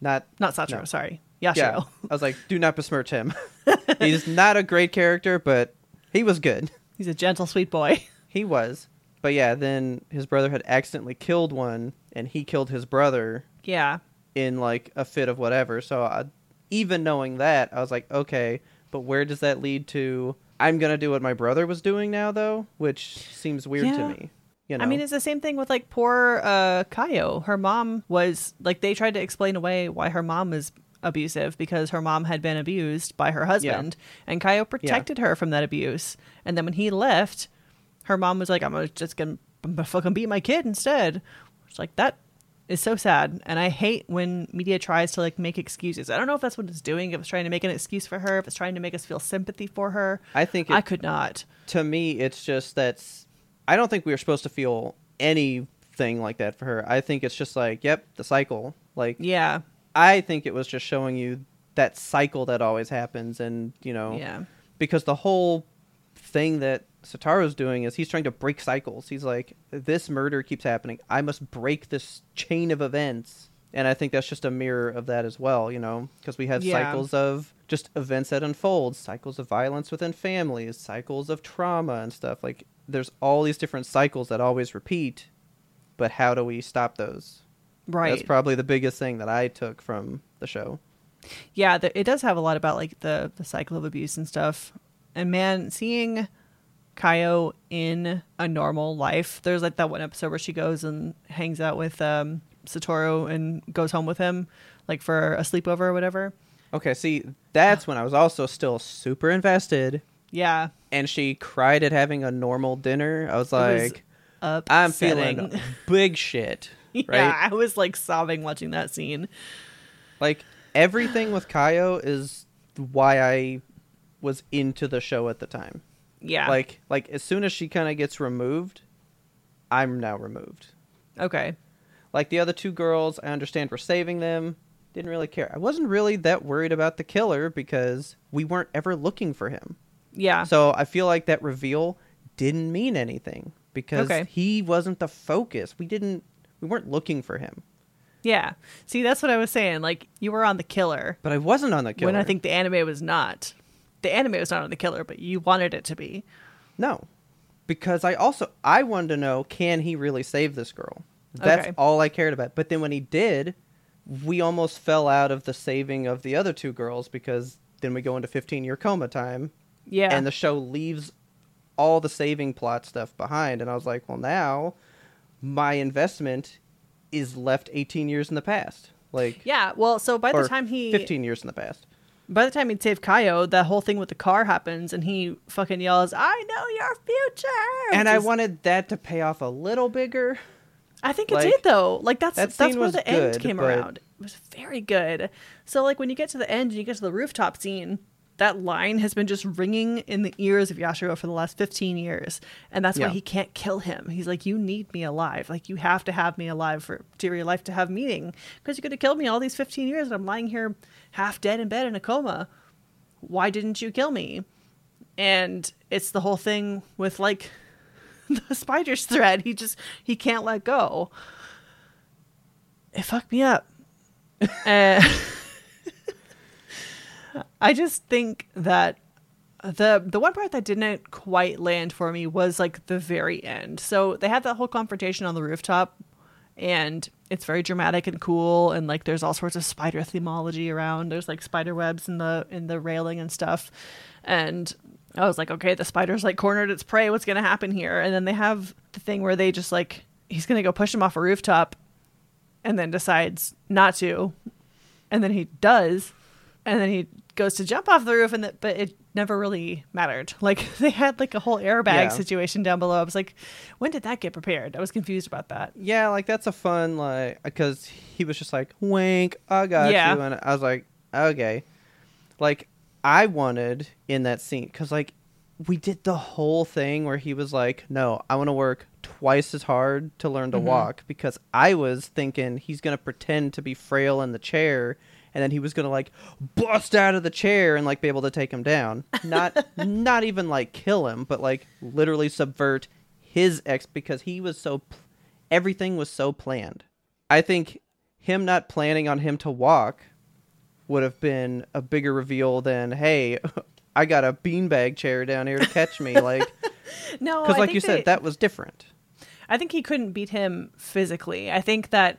not Not Satoru, no. sorry. Yeah, Yashiro. I was like, do not besmirch him. He's not a great character, but he was good. He's a gentle, sweet boy. He was. But yeah, then his brother had accidentally killed one, and he killed his brother yeah. in like a fit of whatever. So I, even knowing that, I was like, okay, but where does that lead to? I'm gonna do what my brother was doing now, though, which seems weird Yeah. to me. You know, I mean, it's the same thing with like poor uh, Kayo. Her mom was like, they tried to explain away why her mom was abusive because her mom had been abused by her husband, and Kayo protected her from that abuse. And then when he left, her mom was like, "I'm just gonna, gonna fucking beat my kid instead." It's like that is so sad, and I hate when media tries to like make excuses. I don't know if that's what it's doing. If it's trying to make an excuse for her, if it's trying to make us feel sympathy for her. I think it, I could not. to me, it's just that's. I don't think we were supposed to feel anything like that for her. I think it's just like, yep, the cycle. Like, Yeah, I think it was just showing you that cycle that always happens, and you know, yeah, because the whole thing that Satoru's doing is he's trying to break cycles. He's like, this murder keeps happening. I must break this chain of events. And I think that's just a mirror of that as well, you know, because we have Yeah. cycles of just events that unfold, cycles of violence within families, cycles of trauma and stuff. Like, there's all these different cycles that always repeat, but how do we stop those? right. That's probably the biggest thing that I took from the show. yeah the, it does have a lot about like the the cycle of abuse and stuff and man seeing kayo in a normal life there's like that one episode where she goes and hangs out with um satoru and goes home with him like for a sleepover or whatever Okay, see, that's uh. when I was also still super invested. yeah and she cried at having a normal dinner. I was was like, upsetting. I'm feeling big shit, right? yeah i was like sobbing watching that scene Like everything with Kayo is why I was into the show at the time. yeah Like like as soon as she kind of gets removed, I'm now removed. okay Like the other two girls, I understand we're saving them. Didn't really care. I wasn't really that worried about the killer because we weren't ever looking for him. yeah So I feel like that reveal didn't mean anything because Okay. he wasn't the focus. We didn't we weren't looking for him. yeah see that's what i was saying like you were on the killer But I wasn't on the killer. when i think the anime was not the anime was not on the killer but you wanted it to be no. Because I also I wanted to know can he really save this girl? That's Okay. all I cared about. But then when he did, we almost fell out of the saving of the other two girls because then we go into 15 year coma time yeah and the show leaves all the saving plot stuff behind and i was like well now my investment is left 18 years in the past like Yeah, well, so by the time he 15 years in the past by the time he'd save Kayo, that whole thing with the car happens and he fucking yells, I know your future. and which i wanted that to pay off a little bigger I think it like, did though. Like that's that that's where the end came but- around. It was very good. So like when you get to the end and you get to the rooftop scene, that line has been just ringing in the ears of Yashiro for the last 15 years. And that's why he can't kill him. He's like, You need me alive. Like you have to have me alive for for your life to have meaning. Because you could have killed me all these 15 years and I'm lying here half dead in bed in a coma. Why didn't you kill me? And it's the whole thing with like the spider's thread. He just he can't let go. It fucked me up. and eh. I just think that the the one part that didn't quite land for me was like the very end. So they had that whole confrontation on the rooftop and it's very dramatic and cool and like there's all sorts of spider themology around. There's like spider webs in the in the railing and stuff. And I was like, okay, the spider's like cornered its prey. What's gonna happen here? And then they have the thing where they just like he's gonna go push him off a rooftop and then decides not to. And then he does. And then he goes to jump off the roof and that but it never really mattered. Like they had like a whole airbag Yeah. situation down below. I was like, when did that get prepared? I was confused about that. yeah like that's a fun like because he was just like wink i got Yeah. you and i was like okay like i wanted in that scene because like we did the whole thing where he was like no i want to work twice as hard to learn to Mm-hmm. walk because I was thinking he's gonna pretend to be frail in the chair and then he was gonna like bust out of the chair and like be able to take him down. Not not even like kill him, but like literally subvert his ex because he was so pl- everything was so planned. I think him not planning on him to walk would have been a bigger reveal than hey, I got a beanbag chair down here to catch me like No, because like you they- said that was different. I think he couldn't beat him physically. I think that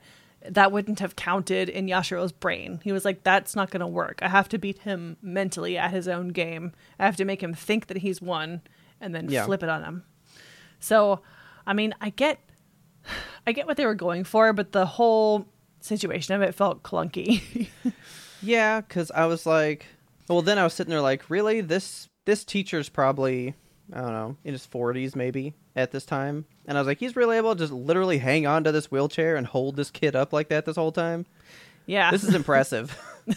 that wouldn't have counted in Yashiro's brain. He was like, that's not going to work. I have to beat him mentally at his own game. I have to make him think that he's won and then Yeah. flip it on him. So, I mean, I get I get what they were going for, but the whole situation of it felt clunky. Yeah, because I was like, well, then I was sitting there like, really, this this teacher's probably I don't know in his forties maybe at this time, and I was like, he's really able to just literally hang on to this wheelchair and hold this kid up like that this whole time. yeah. This is impressive.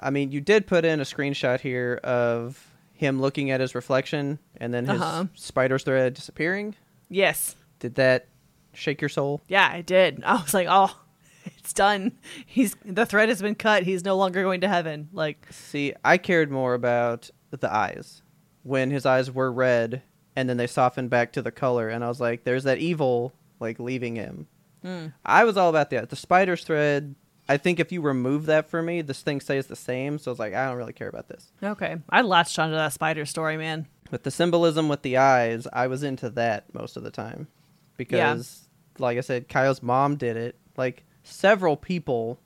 I mean, you did put in a screenshot here of him looking at his reflection and then his Uh-huh. spider thread disappearing. yes. Did that shake your soul? Yeah, I did. I was like, "Oh, it's done. He's the thread has been cut. He's no longer going to heaven." Like, See, I cared more about the eyes. When his eyes were red and then they softened back to the color and I was like, there's that evil like leaving him. Hmm. I was all about that. The spider's thread, I think if you remove that for me, this thing stays the same. So I was like, I don't really care about this. okay. I latched onto that spider story, man. But the symbolism with the eyes, I was into that most of the time. Because like I said, Kayo's mom did it. Like several people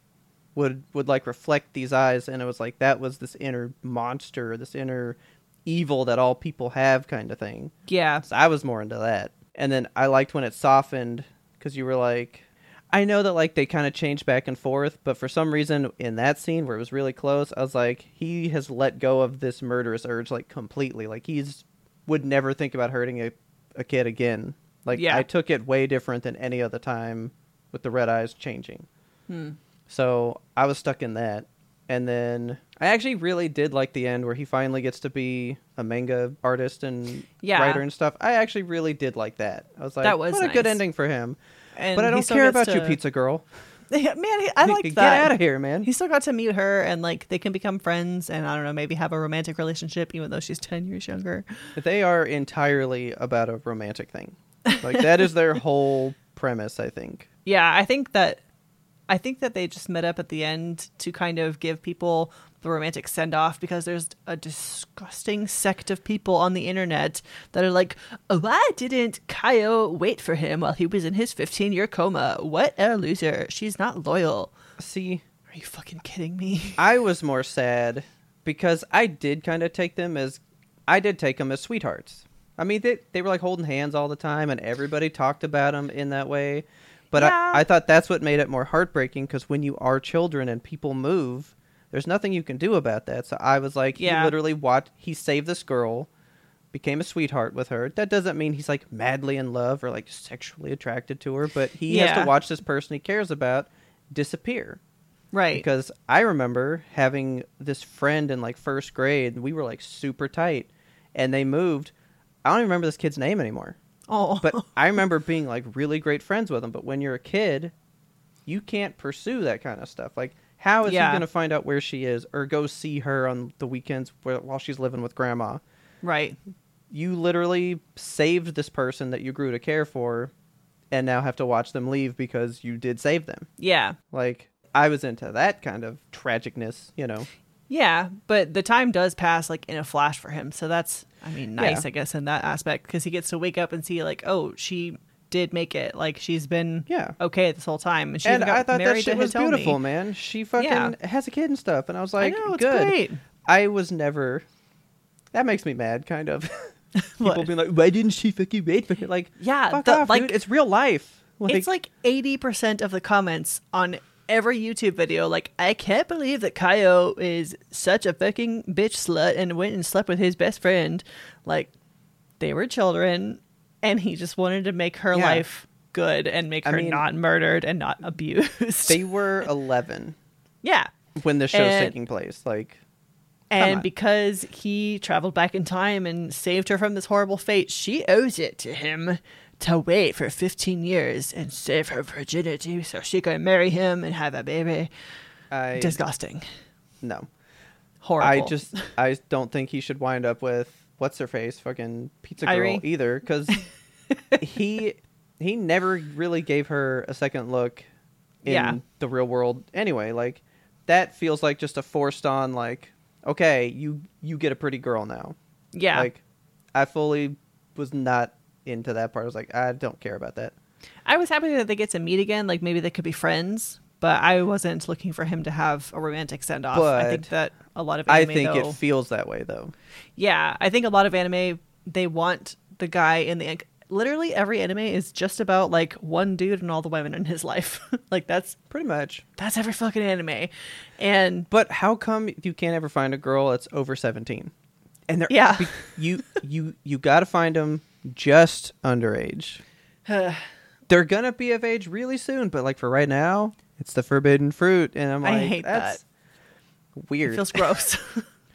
would would like reflect these eyes and it was like that was this inner monster, this inner evil that all people have kind of thing. Yeah. So I was more into that. And then I liked when it softened because you were like, I know that like they kind of changed back and forth, but for some reason in that scene where it was really close, I was like, he has let go of this murderous urge like completely. Like he's would never think about hurting a, a kid again. Like Yeah. I took it way different than any other time with the red eyes changing. Hmm. So I was stuck in that. And then I actually really did like the end where he finally gets to be a manga artist and Yeah. writer and stuff. I actually really did like that. I was like, That was what a good ending for him. And but I don't care gets about you, pizza girl. Man, he- I liked Get that. out of here, man. He still got to meet her, and like they can become friends, and I don't know, maybe have a romantic relationship, even though she's ten years younger. They are entirely about a romantic thing. Like that is their whole premise, I think. Yeah, I think that I think that they just met up at the end to kind of give people the romantic send off because there's a disgusting sect of people on the internet that are like, oh, why didn't Kayo wait for him while he was in his 15 year coma? What a loser. She's not loyal. See, Are you fucking kidding me? I was more sad because I did kind of take them as I did take them as sweethearts. I mean, they they were like holding hands all the time, and everybody talked about them in that way. But Yeah. I, I thought that's what made it more heartbreaking because when you are children and people move, there's nothing you can do about that. So I was like, Yeah. he literally watched. He saved this girl, became a sweetheart with her. That doesn't mean he's like madly in love or like sexually attracted to her, but he has to watch this person he cares about disappear Right. because I remember having this friend in like first grade, and we were like super tight, and they moved. I don't even remember this kid's name anymore, oh, but I remember being like really great friends with him. But when you're a kid, you can't pursue that kind of stuff. Like, how is Yeah. he going to find out where she is or go see her on the weekends while she's living with grandma? right. You literally saved this person that you grew to care for, and now have to watch them leave because you did save them. Yeah. Like I was into that kind of tragicness, you know. Yeah, but the time does pass like in a flash for him. So that's, I mean, nice, Yeah. I guess, in that aspect because he gets to wake up and see like, oh, she did make it. Like she's been Yeah. okay this whole time, and she and I thought that shit was Hitomi. beautiful, man. She fucking Yeah. has a kid and stuff, and I was I like, know it's good. great. I was never. That makes me mad, kind of. People being like, "Why didn't she fucking wait for it?" Like, Yeah, fuck the- off, like- dude. It's real life. it's like eighty percent of the comments on every YouTube video. Like, I can't believe that Kayo is such a fucking bitch slut and went and slept with his best friend. Like, they were children, and he just wanted to make her Yeah. life good and make I her mean- not murdered and not abused. they were eleven yeah. when the show's And- taking place. Like, And because he traveled back in time and saved her from this horrible fate, she owes it to him to wait for 15 years and save her virginity so she can marry him and have a baby. I Disgusting. no. Horrible. I just I don't think he should wind up with what's her face fucking pizza girl either because he he never really gave her a second look in Yeah. the real world anyway. Like that feels like just a forced on like okay you you get a pretty girl now. Yeah. Like I fully was not into that part. I was like I don't care about that. I was happy that they get to meet again. Like maybe they could be friends, but I wasn't looking for him to have a romantic send off. I think that a lot of anime, I think though, it feels that way though. yeah, I think a lot of anime they want the guy in the literally every anime is just about like one dude and all the women in his life. like that's Pretty much. that's every fucking anime, and But how come you can't ever find a girl that's over seventeen? And they're Yeah. you you you got to find them just underage. they're gonna be of age really soon, but like for right now, it's the forbidden fruit, and I'm like, I hate that's it weird. feels gross.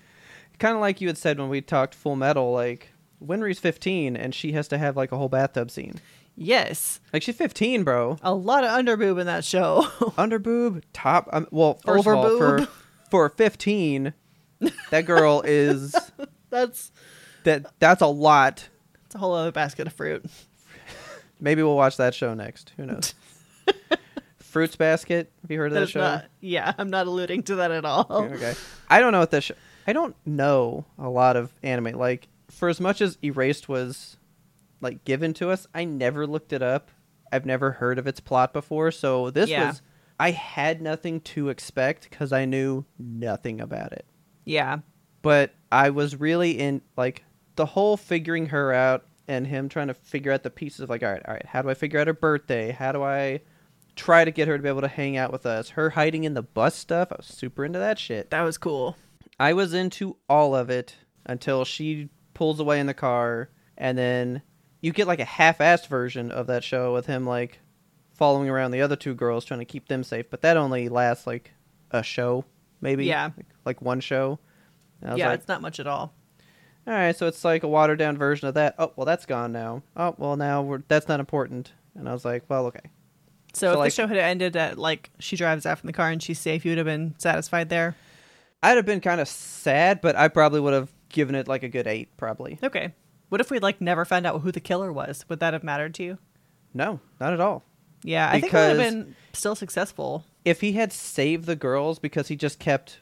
kind of like you had said when we talked Full Metal, like Winry's fifteen and she has to have like a whole bathtub scene. yes, Like she's fifteen, bro. a lot of underboob in that show. Underboob, top. Um, well, first of all, for for fifteen, that girl is that's that. That's a lot. it's a whole other basket of fruit. Maybe we'll watch that show next. Who knows? Fruits Basket. Have you heard of that That's show? not. Yeah, I'm not alluding to that at all. Okay. I don't know what this. I don't know a lot of anime. Like for as much as Erased was like given to us, I never looked it up. I've never heard of its plot before, so this Yeah. was. I had nothing to expect because I knew nothing about it. Yeah. But I was really in like the whole figuring her out and him trying to figure out the pieces of like, all right, all right, how do I figure out her birthday? How do I try to get her to be able to hang out with us? Her hiding in the bus stuff, I was super into that shit. That was cool. I was into all of it until she pulls away in the car, and then you get like a half-assed version of that show with him like following around the other two girls trying to keep them safe. But that only lasts like a show, maybe. Yeah. like, like one show. And I was Yeah, like, it's not much at all. all right, so it's like a watered down version of that. Oh, well, that's gone now. Oh, well, now we're that's not important. And I was like, well, okay. So, So, if like- the show had ended at like she drives out from the car and she's safe, you would have been satisfied there. I'd have been kind of sad, but I probably would have given it like a good eight, probably. Okay. What if we like never found out who the killer was? Would that have mattered to you? No, not at all. Yeah, I think it would have been still successful. if he had saved the girls because he just kept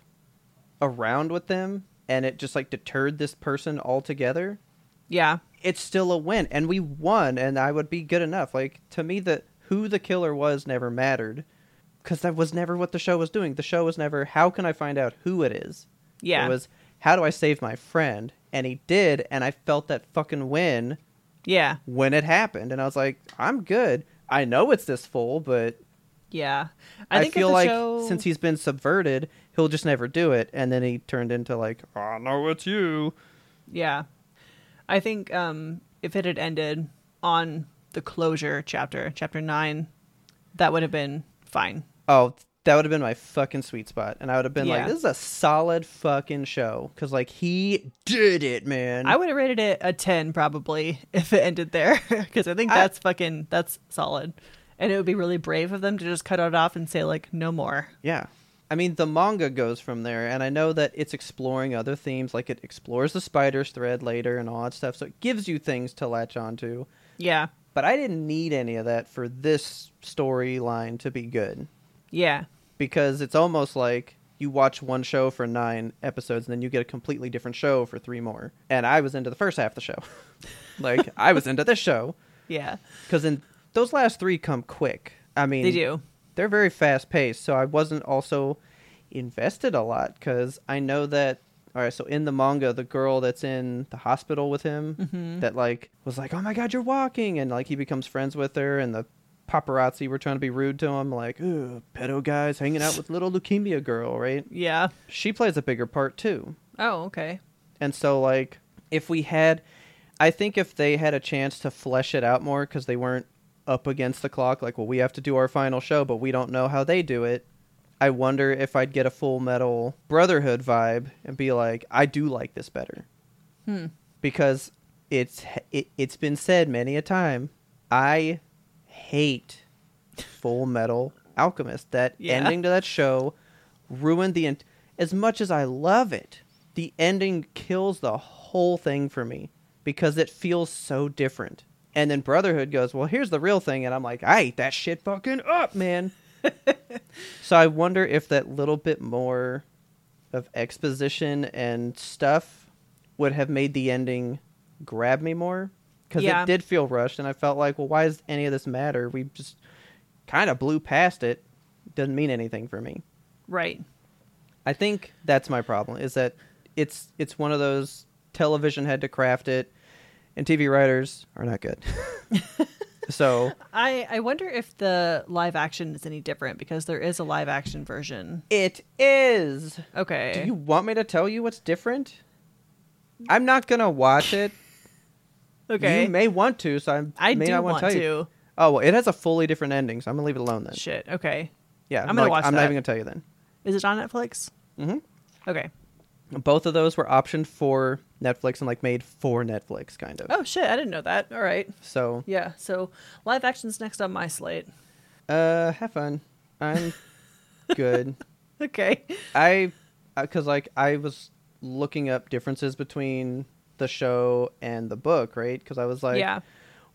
around with them and it just like deterred this person altogether, Yeah. it's still a win and we won and I would be good enough. Like to me the who the killer was never mattered cuz that was never what the show was doing. The show was never how can I find out who it is? Yeah. It was how do I save my friend? And he did and I felt that fucking win Yeah. when it happened and I was like, I'm good. I know it's this full, but Yeah. I, think feel like show- since he's been subverted, he'll just never do it, and then he turned into like, oh no, it's you. Yeah. I think um if it had ended on the closure chapter, chapter 9, that would have been fine. Oh, that would have been my fucking sweet spot, and I would have been like, this is a solid fucking show, because like he did it, man. I would have rated it a 10 probably if it ended there because I think I- that's fucking that's solid. And it would be really brave of them to just cut it off and say like no more. yeah. I mean, the manga goes from there, and I know that it's exploring other themes, like it explores the spider's thread later and all that stuff, so it gives you things to latch onto. Yeah. But I didn't need any of that for this storyline to be good. Yeah. because it's almost like you watch one show for nine episodes and then you get a completely different show for three more. And I was into the first half of the show. like I was into this show Yeah. because in those last three come quick. I mean, They do. They're very fast paced, so I wasn't also invested a lot because I know that. All right, so in the manga, the girl that's in the hospital with him, Mm-hmm. that like was like, "Oh my god, you're walking," and like he becomes friends with her, and the paparazzi were trying to be rude to him, like, "Ooh, pedo guys hanging out with little leukemia girl," right? Yeah. She plays a bigger part too, Oh, okay. and so like if we had, I think if they had a chance to flesh it out more because they weren't up against the clock, like, well, we have to do our final show, but we don't know how they do it. I wonder if I'd get a full metal brotherhood vibe and be like, I do like this better. Hmm. Because it's it, it's been said many a time, I hate Full Metal Alchemist. That Yeah. ending to that show ruined the ent- as much as I love it. The ending kills the whole thing for me because it feels so different. And then Brotherhood goes, "Well, here's the real thing," and I'm like, "I ate that shit fucking up, man." so I wonder if that little bit more of exposition and stuff would have made the ending grab me more because Yeah. it did feel rushed, and I felt like, well, why does any of this matter? We just kind of blew past it. Doesn't mean anything for me. Right. I think that's my problem. Is that it's it's one of those television had to craft it, and TV writers are not good. so I I wonder if the live action is any different because there is a live action version. it is. Okay. Do you want me to tell you what's different? I'm not gonna watch it. Okay. You may want to, so I'm, I may do not wanna tell you. Oh well, it has a fully different ending, so I'm gonna leave it alone then. Shit. Okay. Yeah, I'm gonna like, watch I'm not that. even gonna tell you then. Is it on Netflix? Mm-hmm. Okay. Both of those were optioned for Netflix and like made for Netflix, kind of. Oh shit! I didn't know that. All right. So, Yeah. So live action's next on my slate. uh, have fun. I'm good. Okay. I, because like I was looking up differences between the show and the book, right? Because I was like, yeah.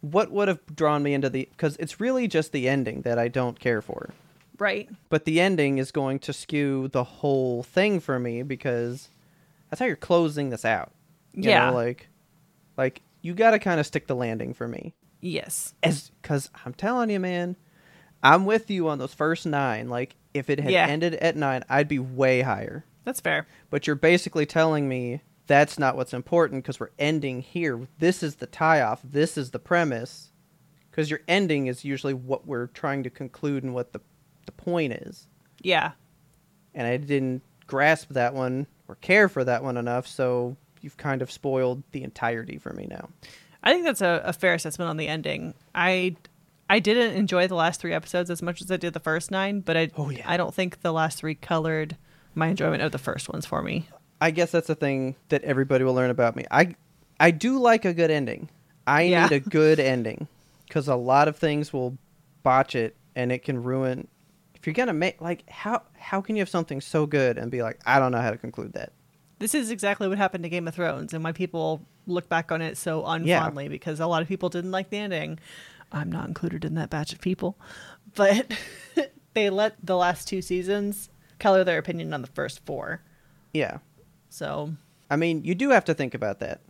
what would have drawn me into the? Because it's really just the ending that I don't care for. Right. But the ending is going to skew the whole thing for me because that's how you're closing this out. You Yeah. know, like, like you got to kind of stick the landing for me. Yes. As because I'm telling you, man, I'm with you on those first nine. Like, if it had Yeah. ended at nine, I'd be way higher. That's fair. But you're basically telling me that's not what's important because we're ending here. This is the tie off. This is the premise. Because your ending is usually what we're trying to conclude and what the, the point is. Yeah. And I didn't grasp that one or care for that one enough, so you've kind of spoiled the entirety for me now. I think that's a, a fair assessment on the ending. I I didn't enjoy the last three episodes as much as I did the first nine, but I Oh, yeah. I don't think the last three colored my enjoyment of the first ones for me. I guess that's a thing that everybody will learn about me. I I do like a good ending. I Yeah. need a good ending because a lot of things will botch it and it can ruin. If you're gonna make like how how can you have something so good and be like I don't know how to conclude that. This is exactly what happened to Game of Thrones and why people look back on it so Yeah. unfondly because a lot of people didn't like the ending. I'm not included in that batch of people, but they let the last two seasons color their opinion on the first four. Yeah, So I mean you do have to think about that.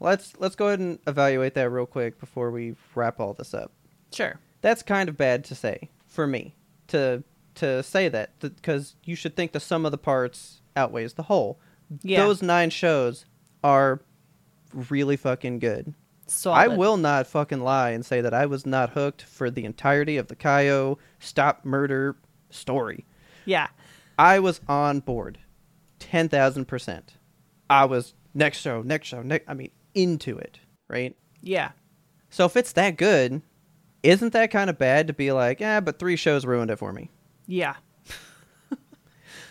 Let's let's go ahead and evaluate that real quick before we wrap all this up. sure, that's kind of bad to say for me to to say that because you should think the sum of the parts outweighs the whole. Yeah. Those nine shows are really fucking good. so I will not fucking lie and say that I was not hooked for the entirety of the Kayo stop murder story. Yeah, I was on board, ten thousand percent. I was next show, next show, next. I mean, into it, right? yeah, So if it's that good, isn't that kind of bad to be like, yeah, but three shows ruined it for me? yeah,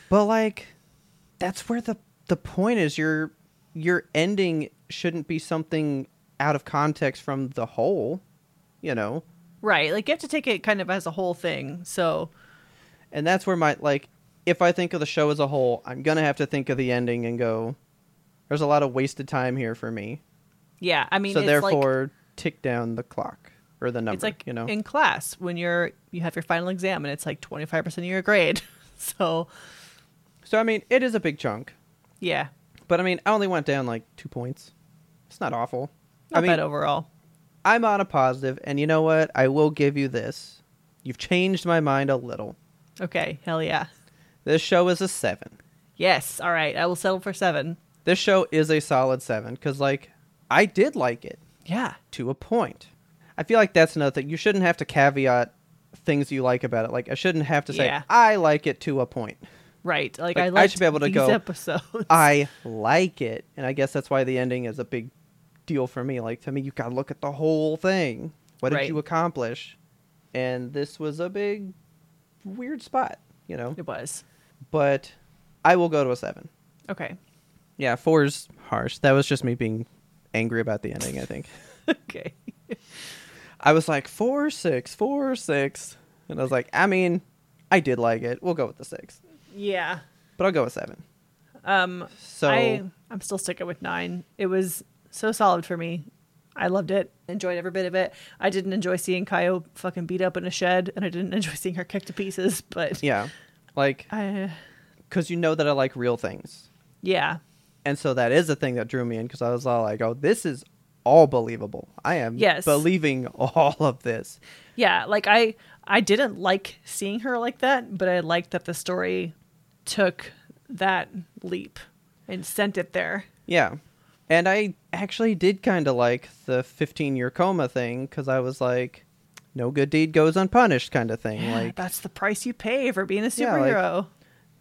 But like, that's where the the point is. Your your ending shouldn't be something out of context from the whole, you know. right. Like you have to take it kind of as a whole thing. So And that's where my like, if I think of the show as a whole, I'm gonna have to think of the ending and go, there's a lot of wasted time here for me. yeah, I mean, so therefore, tick down the clock or the number. it's like you know. in class when you're you have your final exam and it's like twenty five percent of your grade. so so I mean, it is a big chunk. yeah, But I mean, I only went down like two points. It's not awful. not I mean, bad overall. I'm on a positive, and you know what? I will give you this. You've changed my mind a little. Okay, hell yeah. This show is a seven. Yes, all right. I will settle for seven. This show is a solid seven because, like, I did like it Yeah, to a point. I feel like that's another thing. You shouldn't have to caveat things you like about it. Like, I shouldn't have to say Yeah. I like it to a point. right. Like, Like, I I should be able to go, episodes. I like it, and I guess that's why the ending is a big deal for me. Like to me, you've got to look at the whole thing. What did Right. you accomplish? And this was a big weird spot. you know. It was. But I will go to a seven. Okay. Yeah, four's harsh. That was just me being angry about the ending. I think Okay. I was like four, six, four, six, and I was like, I mean, I did like it. We'll go with the six, Yeah. but I'll go with seven. Um So I I'm still sticking with 9. It was so solid for me. I loved it. Enjoyed every bit of it. I didn't enjoy seeing Kayo fucking beat up in a shed and I didn't enjoy seeing her kicked to pieces, but yeah, like I because you know that I like real things, yeah. and so that is the thing that drew me in because I was all like, oh, this is all believable. I am Yes. believing all of this. Yeah, like I I didn't like seeing her like that, but I liked that the story took that leap and sent it there. Yeah. And I actually did kind of like the 15 year coma thing because I was like, no good deed goes unpunished kind of thing. like, that's the price you pay for being a superhero. Yeah, like-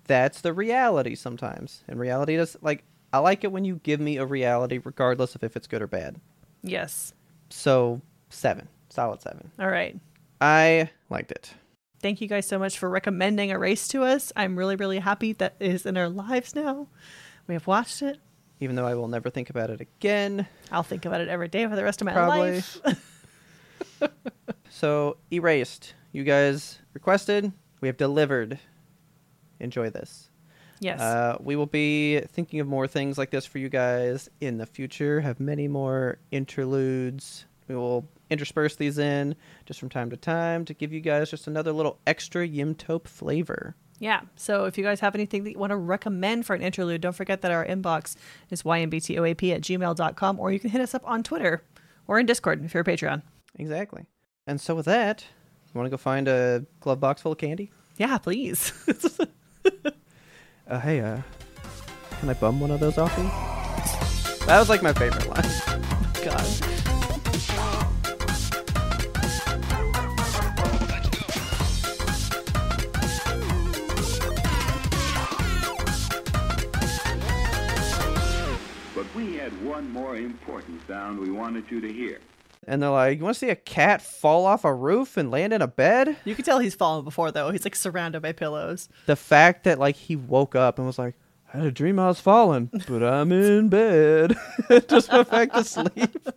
that's the reality sometimes. And reality does, like, I like it when you give me a reality regardless of if it's good or bad. yes. So, seven. Solid seven. All right. I liked it. Thank you guys so much for recommending Erased to us. I'm really, really happy that it is in our lives now. We have watched it. Even though I will never think about it again. I'll think about it every day for the rest of my Probably. life. So, Erased. You guys requested. We have delivered. Enjoy this. Yes. Uh, we will be thinking of more things like this for you guys in the future. Have many more interludes. We will intersperse these in just from time to time to give you guys just another little extra Yimtope flavor. Yeah. So if you guys have anything that you want to recommend for an interlude, don't forget that our inbox is ymbtoap at gmail.com or you can hit us up on Twitter or in Discord if you're a Patreon. Exactly. And so with that, you want to go find a glove box full of candy? Yeah, please. Uh, hey, uh, can I bum one of those off you? That was like my favorite line. God. But we had one more important sound we wanted you to hear. And they're like, "You want to see a cat fall off a roof and land in a bed?" You can tell he's fallen before though. He's like surrounded by pillows. the fact that like he woke up and was like, I had a dream I was falling, but I'm in bed. Just went back to sleep.